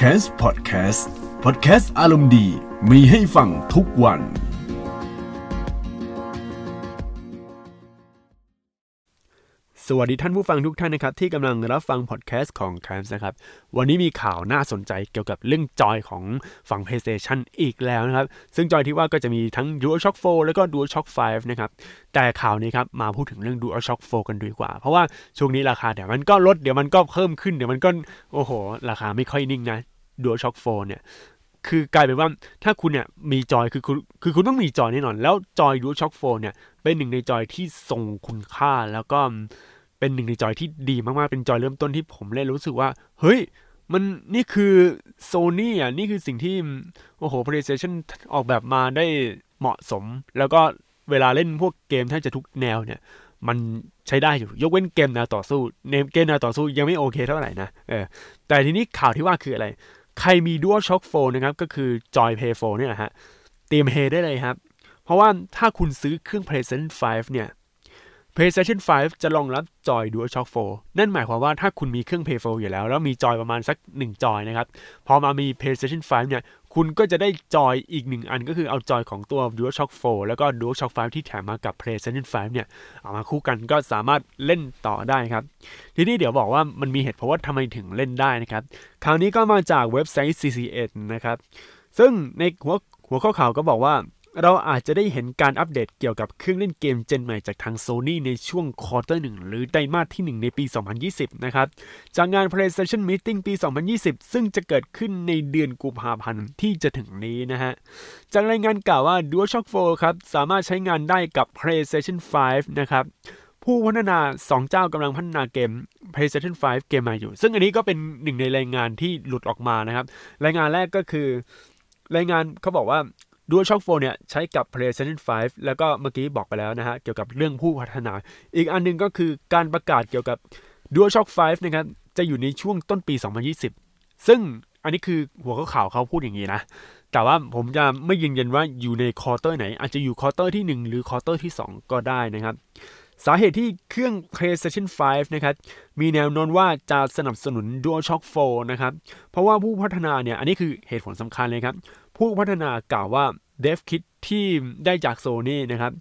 c a s พอดแคสต์พอดแคสต์อารมณ์ดี มีให้ฟังทุกวัน สวัสดีท่านผู้ฟังทุกท่านนะครับ ที่กำลังรับฟังพอดแคสต์ของ c a m s นะครับ วันนี้มีข่าวน่าสนใจเกี่ยวกับเรื่องจอยของฝั่ง PlayStation อีกแล้วนะครับ ซึ่งจอยที่ว่าก็จะมีทั้ง DualShock 4 แล้วก็ DualShock 5 นะครับ แต่ข่าวนี้ครับ มาพูดถึงเรื่อง DualShock 4 กันดีกว่า เพราะว่าช่วงนี้ราคาเดี๋ยวมันก็ลดเดี๋ยวมันก็เพิ่มขึ้นเดี๋ยวมันก็โอ้โห ราคาไม่ค่อยนิ่งนะ DualShock 4 เนี่ยคือกลายเป็นว่าถ้าคุณเนี่ยมีจอยคือคุณคือคุณต้องมีจอยแน่นอน แล้วจอย DualShock 4เนี่ยเป็นหนึ่งในจอยที่ทรงคุณค่าแล้วก็ เป็นหนึ่งในจอยที่ดีมากๆ เป็นจอยเริ่มต้นที่ผมเล่นรู้สึกว่า เฮ้ย มันนี่คือโซนี่อะ นี่คือสิ่งที่ โอ้โห PlayStation ออกแบบมาได้เหมาะสม แล้วก็เวลาเล่นพวกเกมแทบจะทุกแนวเนี่ย มันใช้ได้อยู่ ยกเว้นเกมแนวต่อสู้เนมเกมแนวต่อสู้ยังไม่โอเคเท่าไหร่นะ เออ แต่ทีนี้ข่าวที่ว่าคืออะไร ใครมี DualShock 4นะครับ ก็คือ Joy Play 4เนี่ยนะฮะเตรียมเฮได้เลยครับ เพราะว่าถ้าคุณซื้อเครื่อง PlayStation 5เนี่ย PlayStation 5 จะรองรับจอย DualShock 4 นั่นหมายความว่าถ้าคุณมีเครื่อง Play 4อยู่แล้ว แล้วมีจอยประมาณสัก 1 จอยนะครับ พอมามี PlayStation 5 เนี่ย คุณก็จะได้จอยอีก 1 อันก็คือเอาจอยของตัว DualShock 4 แล้วก็ DualShock 5 ที่แถมมากับ PlayStation 5 เนี่ย เอามาคู่กันก็สามารถเล่นต่อได้ครับ ทีนี้เดี๋ยวบอกว่ามันมีเหตุผลว่าทำไมถึงเล่นได้นะครับ คราวนี้ก็มาจากเว็บไซต์ CCN นะครับ ซึ่งในหัวหัวข้อข่าวก็บอกว่า เราอาจจะได้เห็นการอัปเดตเกี่ยวกับเครื่องเล่นเกมเจนใหม่จากทาง Sony ในช่วงควอเตอร์หนึ่งหรือไตรมาสที่ 1 ในปี 2020 นะครับ จากงาน PlayStation Meeting ปี 2020 ซึ่งจะเกิดขึ้นในเดือนกุมภาพันธ์ที่จะถึงนี้นะฮะ จากรายงานกล่าวว่า DualShock 4 ครับ สามารถใช้งานได้กับ PlayStation 5 นะครับผู้พัฒนา 2 เจ้ากำลังพัฒนาเกม PlayStation 5 เกมใหม่อยู่ ซึ่งอันนี้ก็เป็นหนึ่งในรายงานที่หลุดออกมานะครับ รายงานแรกก็คือ รายงานเขาบอกว่า DualShock 4เนี่ยใช้กับ PlayStation 5 แล้วก็เมื่อกี้บอกไปแล้วนะฮะ เกี่ยวกับเรื่องผู้พัฒนา อีกอันหนึงก็คือการประกาศเกี่ยวกับ DualShock 5นะครับ จะอยู่ในช่วงต้นปี 2020 ซึ่งอันนี้คือหัวข้อข่าวเขาพูดอย่างนี้นะ แต่ว่าผมจะไม่ยืนยันว่าอยู่ใน quarter ไหน อาจจะอยู่ quarter ที่ 1 หรือ quarter ที่ 2 ก็ได้นะครับ สาเหตุที่เครื่อง PlayStation 5 นะครับ มีแนวโน้มว่าจะสนับสนุน DualShock 4 นะครับ เพราะว่าผู้พัฒนาเนี่ย อันนี้คือเหตุผลสำคัญเลยครับ ผู้พัฒนากล่าวว่า DevKit ที่ได้จาก Sony นะครับ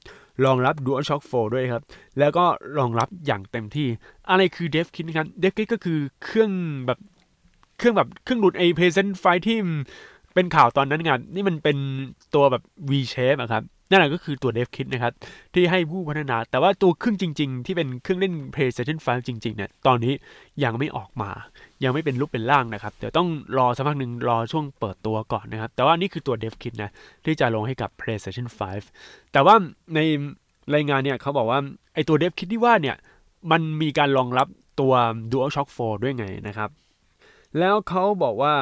รองรับ DualShock 4 ด้วยครับ แล้วก็รองรับอย่างเต็มที่ อะไรคือ DevKit นะครับ DevKit ก็คือเครื่องแบบเครื่องแบบเครื่องดูดไอ PlayStation 5ที่เป็นข่าวตอนนั้นไงนี่มันเป็นตัวแบบ V shape อะครับนั่นแหละก็คือตัว DevKit นะครับ ที่ให้ผู้พัฒนา แต่ว่าตัวเครื่องจริง ๆ ที่เป็นเครื่องเล่น PlayStation 5 จริง ๆ เนี่ย ตอนนี้ยังไม่ออกมายังไม่เป็นรูปเป็นร่างนะครับ เดี๋ยวต้องรอสักพักหนึ่งรอช่วงเปิดตัวก่อนนะครับ แต่ว่านี่คือตัว DevKit นะ ที่จะลงให้กับ PlayStation 5 แต่ว่าในรายงานเนี่ยเขาบอกว่า ไอตัว DevKit ที่ว่าเนี่ย มันมีการรองรับตัว DualShock 4 ด้วยไงนะครับ แล้วเขาบอกว่า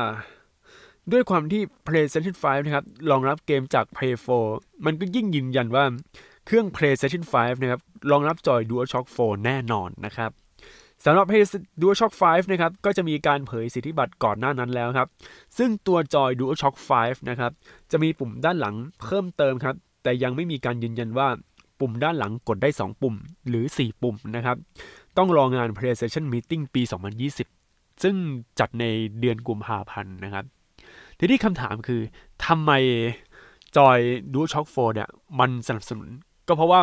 ด้วยความที่ PlayStation 5 นะครับ รองรับเกมจาก Play 4 มันก็ยิ่งยืนยันว่าเครื่อง PlayStation 5 นะครับ รองรับจอย DualShock 4 แน่นอนนะครับ สำหรับ DualShock 5 นะครับ ก็จะมีการเผยสิทธิบัตรก่อนหน้านั้นแล้วครับ ซึ่งตัวจอย DualShock 5 นะครับ จะมีปุ่มด้านหลังเพิ่มเติมครับ แต่ยังไม่มีการยืนยันว่าปุ่มด้านหลังกดได้ 2 ปุ่มหรือ 4 ปุ่มนะครับ ต้องรองาน PlayStation Meeting ปี 2020 ซึ่งจัดในเดือนกุมภาพันธ์นะครับ ทีนี้คำถามคือทำไมจอย DualShock 4 เนี่ย มันสนับสนุน ก็เพราะว่า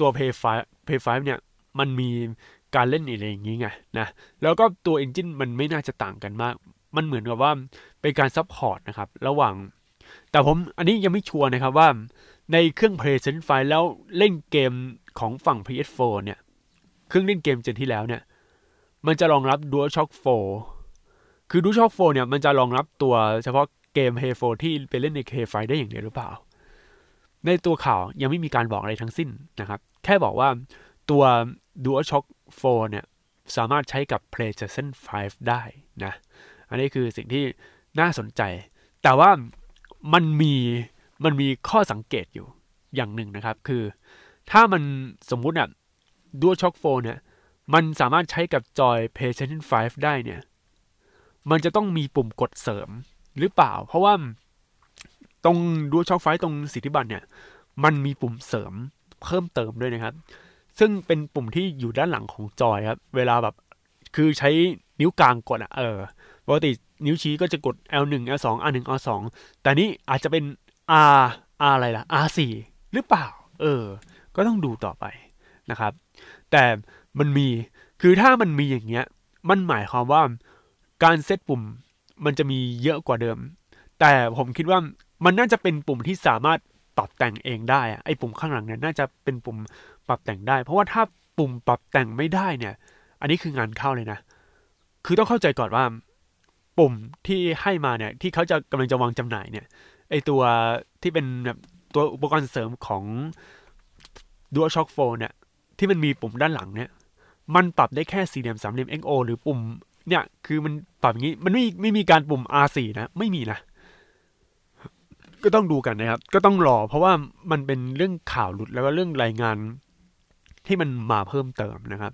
ตัว Play 5 Play 5 เนี่ย มันมี การเล่นอะไรอย่างนี้ไงนะแล้วก็ตัว Engine มันไม่น่าจะต่างกันมาก มันเหมือนกับว่าเป็นการ support นะครับ ระหว่าง แต่ผมอันนี้ยังไม่ชัวร์นะครับว่าในเครื่อง PlayStation 5แล้วเล่นเกมของฝั่ง PS4 เนี่ย เครื่องเล่นเกม gen ที่แล้วเนี่ย มันจะรองรับ DualShock 4 คือ DualShock 4เนี่ยมันจะรองรับตัวเฉพาะเกม Play 4ที่ไปเล่นใน PS5 ได้อย่างเดียวหรือเปล่า ในตัวข่าวยังไม่มีการบอกอะไรทั้งสิ้นนะครับ แค่บอกว่า ตัว DualShock 4 เนี่ย สามารถใช้กับ PlayStation 5 ได้นะ อันนี้คือสิ่งที่น่าสนใจ แต่ว่ามันมีมันมีข้อสังเกตอยู่อย่างหนึ่งนะครับ คือถ้ามันสมมุติอะ DualShock 4 เนี่ย มันสามารถใช้กับจอย PlayStation 5 ได้เนี่ย มันจะต้องมีปุ่มกดเสริมหรือเปล่า เพราะว่าตรง DualShock 5ตรงสิทธิบัตรเนี่ย มันมีปุ่มเสริมเพิ่มเติมด้วยนะครับ ซึ่งเป็นปุ่มที่อยู่ด้านหลังของจอยครับ เวลาแบบคือใช้นิ้วกลางกดอะเออปกตินิ้วชี้ก็จะกด L1 L2 R1 R2 แต่นี่อาจจะเป็น R R อะไรล่ะ R4 หรือเปล่า เออ ก็ต้องดูต่อไปนะครับ แต่มันมีคือถ้ามันมีอย่างเงี้ย มันหมายความว่าการเซตปุ่มมันจะมีเยอะกว่าเดิม แต่ผมคิดว่ามันน่าจะเป็นปุ่มที่สามารถปรับแต่งเองได้อะไอ้ปุ่มข้างหลังเนี่ยน่าจะเป็นปุ่ม ปรับแต่งได้ เพราะว่าถ้าปุ่มปรับแต่งไม่ได้เนี่ย อันนี้คืองานเข้าเลยนะ คือต้องเข้าใจก่อนว่า ปุ่มที่ให้มาเนี่ย ที่เขาจะกำลังจะวางจำหน่ายเนี่ย ไอตัวที่เป็นแบบตัวอุปกรณ์เสริมของ DualShock 4เนี่ย ที่มันมีปุ่มด้านหลังเนี่ย มันปรับได้แค่สี่เหลี่ยมสามเหลี่ยม XO หรือปุ่ม เนี่ย คือมันปรับอย่างนี้ มันไม่ไม่มีการปุ่ม R4 นะ ไม่มีนะก็ต้องดูกันนะครับ ก็ต้องรอ เพราะว่ามันเป็นเรื่องข่าวหลุดแล้วก็เรื่องรายงาน ที่มันมาเพิ่มเติมนะครับ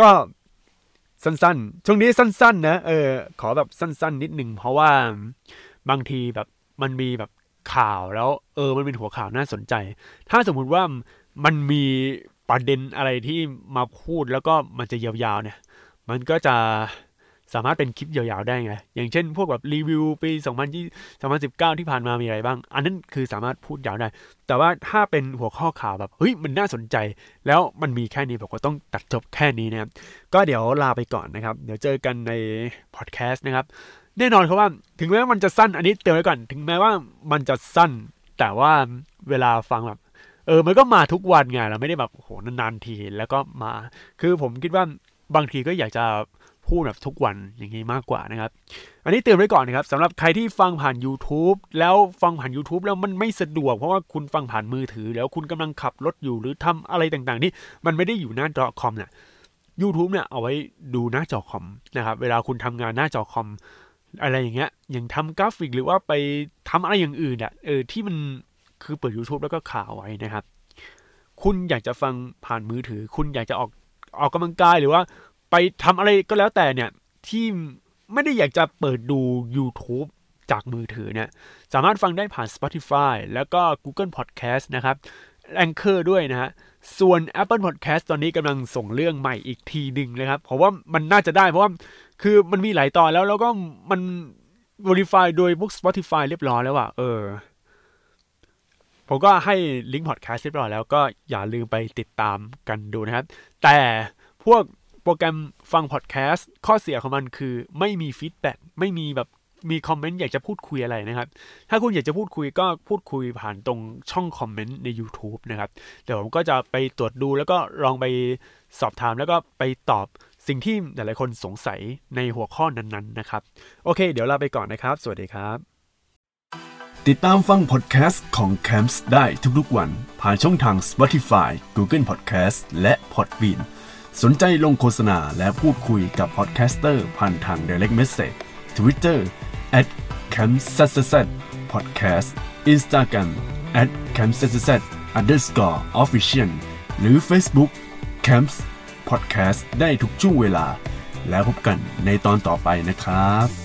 ก็สั้นๆ ช่วงนี้สั้น ๆ นะ เออ ขอแบบสั้น ๆ นิดหนึ่งเพราะว่าบางทีแบบมันมีแบบข่าวแล้ว เออ มันเป็นหัวข่าวน่าสนใจ ถ้าสมมุติว่ามันมีประเด็นอะไรที่มาพูดแล้วก็มันจะยาวๆเนี่ย มันก็จะ สามารถเป็นคลิปยาวๆได้ไง อย่างเช่น พวกแบบรีวิวปี 2020 2019 ที่ผ่านมามีอะไรบ้าง อันนั้นคือสามารถพูดยาวได้ แต่ว่าถ้าเป็นหัวข้อข่าวแบบ เฮ้ย มันน่าสนใจ แล้วมันมีแค่นี้ผมก็ต้องตัดจบแค่นี้นะครับ ก็เดี๋ยวลาไปก่อนนะครับ เดี๋ยวเจอกันในพอดแคสต์นะครับ แน่นอนครับว่า ถึงแม้มันจะสั้น อันนี้เตือนไว้ก่อน ถึงแม้ว่ามันจะสั้น แต่ว่าเวลาฟังแบบเออ มันก็มาทุกวันไง เราไม่ได้แบบโหนานๆที แล้วก็มา คือผมคิดว่าบางทีก็อยากจะ พูดแบบทุกวันอย่างนี้มากกว่านะครับ อันนี้เตือนไว้ก่อนนะครับสำหรับใครที่ฟังผ่าน YouTube แล้วฟังผ่าน YouTube แล้วมันไม่สะดวก เพราะว่าคุณฟังผ่านมือถือ แล้วคุณกำลังขับรถอยู่หรือทำอะไรต่างๆที่มันไม่ได้อยู่หน้าจอคอมเนี่ย YouTube เนี่ยเอาไว้ดูหน้าจอคอมนะครับเวลาคุณทำงานหน้าจอคอมอะไรอย่างเงี้ยอย่างทำกราฟิกหรือว่าไปทำอะไรอย่างอื่นอะเออที่มันคือเปิด YouTube แล้วก็ข่าวไว้นะครับ คุณอยากจะฟังผ่านมือถือ คุณอยากจะออกออกกำลังกายหรือว่า ไปทำอะไรก็แล้วแต่เนี่ย ที่ไม่ได้อยากจะเปิดดู YouTube จากมือถือเนี่ย สามารถฟังได้ผ่าน Spotify แล้วก็ Google Podcast นะครับ Anchor ด้วยนะฮะส่วน Apple Podcast ตอนนี้กำลังส่งเรื่องใหม่อีกทีหนึ่งนะครับเพราะว่ามันน่าจะได้เพราะว่าคือมันมีหลายตอนแล้วแล้วก็มัน verify โดยพวก Spotify เรียบร้อยแล้วอะเออ ผมก็ให้ลิงก์พอดแคสต์เรียบร้อยแล้วก็อย่าลืมไปติดตามกันดูนะครับ แต่พวก โปรแกรมฟังพอดแคสต์ข้อเสียของมันคือไม่มี feedback ไม่มีแบบมีคอมเมนต์อยากจะพูดคุยอะไรนะครับ ถ้าคุณอยากจะพูดคุยก็พูดคุยผ่านตรงช่องคอมเมนต์ใน YouTube นะครับ เดี๋ยวผมก็จะไปตรวจดูแล้วก็ลองไปสอบถามแล้วก็ไปตอบสิ่งที่หลายๆคนสงสัยในหัวข้อนั้นๆนะครับ โอเค เดี๋ยวลาไปก่อนนะครับ สวัสดีครับ ติดตามฟังพอดแคสต์ของ Camps ได้ทุกๆวัน ผ่านช่องทาง Spotify, Google Podcast และ Podbean สนใจลงโฆษณาและพูดคุยกับพอดแคสเตอร์ผ่านทาง Direct Message Twitter at c a m p s s podcast Instagram at c a m p s s underscore official หรือ Facebook Camps Podcast ได้ทุกช่วงเวลา แล้วพบกันในตอนต่อไปนะครับ